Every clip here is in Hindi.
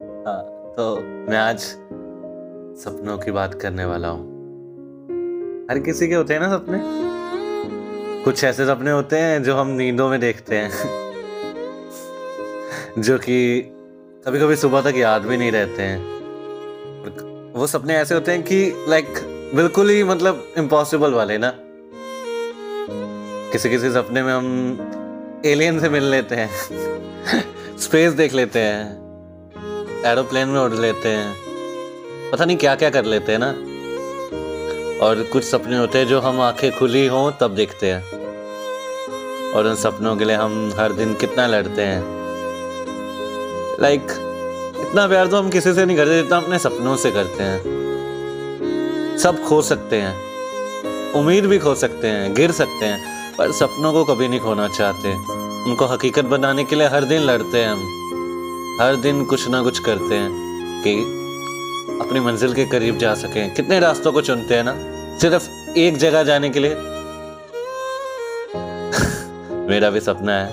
हाँ, तो मैं आज सपनों की बात करने वाला हूँ। हर किसी के होते हैं ना सपने? कुछ ऐसे सपने होते हैं जो हम नींदों में देखते हैं। जो कि कभी कभी सुबह तक याद भी नहीं रहते हैं। वो सपने ऐसे होते हैं कि लाइक बिल्कुल ही मतलब इम्पॉसिबल वाले ना। किसी किसी सपने में हम एलियन से मिल लेते हैं। स्पेस देख लेते हैं। एरोप्लेन में उड़ लेते हैं। पता नहीं क्या क्या कर लेते हैं ना। और कुछ सपने होते हैं जो हम आँखें खुली हों तब देखते हैं। और उन सपनों के लिए हम हर दिन कितना लड़ते हैं। लाइक इतना प्यार तो हम किसी से नहीं करते जितना अपने सपनों से करते हैं। सब खो सकते हैं। उम्मीद भी खो सकते हैं गिर सकते हैं, पर सपनों को कभी नहीं खोना चाहते। उनको हकीकत बनाने के लिए हर दिन लड़ते हैं हम। हर दिन कुछ ना कुछ करते हैं कि अपनी मंजिल के करीब जा सकें। कितने रास्तों को चुनते हैं ना? सिर्फ़ एक जगह जाने के लिए। मेरा भी सपना है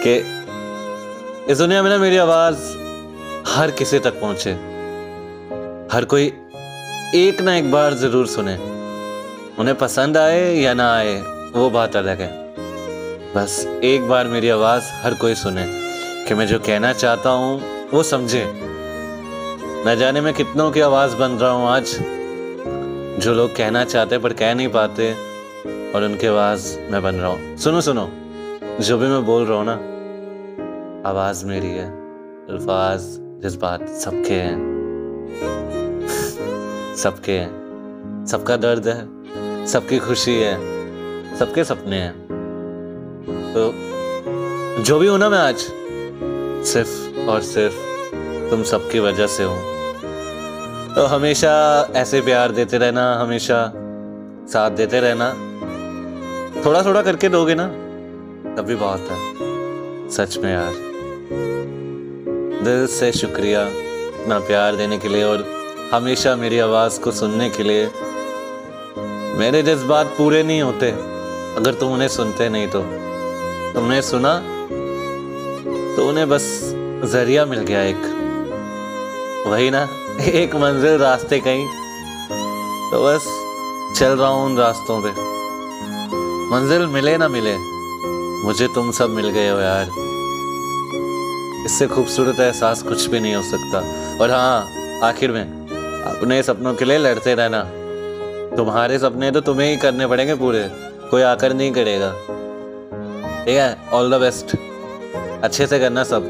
कि इस दुनिया में ना मेरी आवाज़ हर किसी तक पहुँचे। हर कोई एक ना एक बार ज़रूर सुने। उन्हें पसंद आए या ना आए, वो बात अलग है। बस एक बार मेरी आवाज़ हर कोई सुने। कि मैं जो कहना चाहता हूँ, वो समझे। न जाने मैं कितनों की आवाज़ बन रहा हूँ आज। जो लोग कहना चाहते पर कह नहीं पाते, और उनकी आवाज़ मैं बन रहा हूँ। सुनो सुनो। जो भी मैं बोल रहा हूँ ना, आवाज़ मेरी है, अल्फाज, जज्बात सबके हैं। सबके हैं। सबका दर्द है, सबकी खुशी है, सबके सपने हैं। तो जो भी हूँ ना मैं आज सिर्फ़ और सिर्फ़ तुम सबकी वजह से हो। तो हमेशा ऐसे प्यार देते रहना, हमेशा साथ देते रहना। थोड़ा थोड़ा करके दोगे ना तभी बहुत है। सच में यार। दिल से शुक्रिया इतना प्यार देने के लिए और हमेशा मेरी आवाज़ को सुनने के लिए। मेरे जज्बात पूरे नहीं होते, अगर तुम उन्हें सुनते नहीं तो। तुमने सुना तो उन्हें बस ज़रिया मिल गया एक। वही ना, एक मंजिल रास्ते कहीं। तो बस चल रहा हूँ उन रास्तों पे। मंजिल मिले ना मिले, मुझे तुम सब मिल गए हो यार। इससे खूबसूरत एहसास कुछ भी नहीं हो सकता। और हाँ आखिर में, अपने सपनों के लिए लड़ते रहना। तुम्हारे सपने तो तुम्हें ही करने पड़ेंगे पूरे, कोई आकर नहीं करेगा। ठीक है ऑल द बेस्ट अच्छे से करना सब।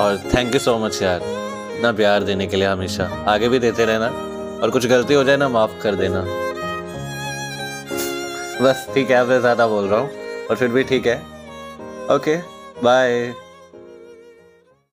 और थैंक यू सो मच यार। इतना प्यार देने के लिए हमेशा। आगे भी देते रहना। और कुछ गलती हो जाए ना, माफ़ कर देना। बस ठीक है, आपसे ज़्यादा बोल रहा हूँ। और फिर भी ठीक है। Okay bye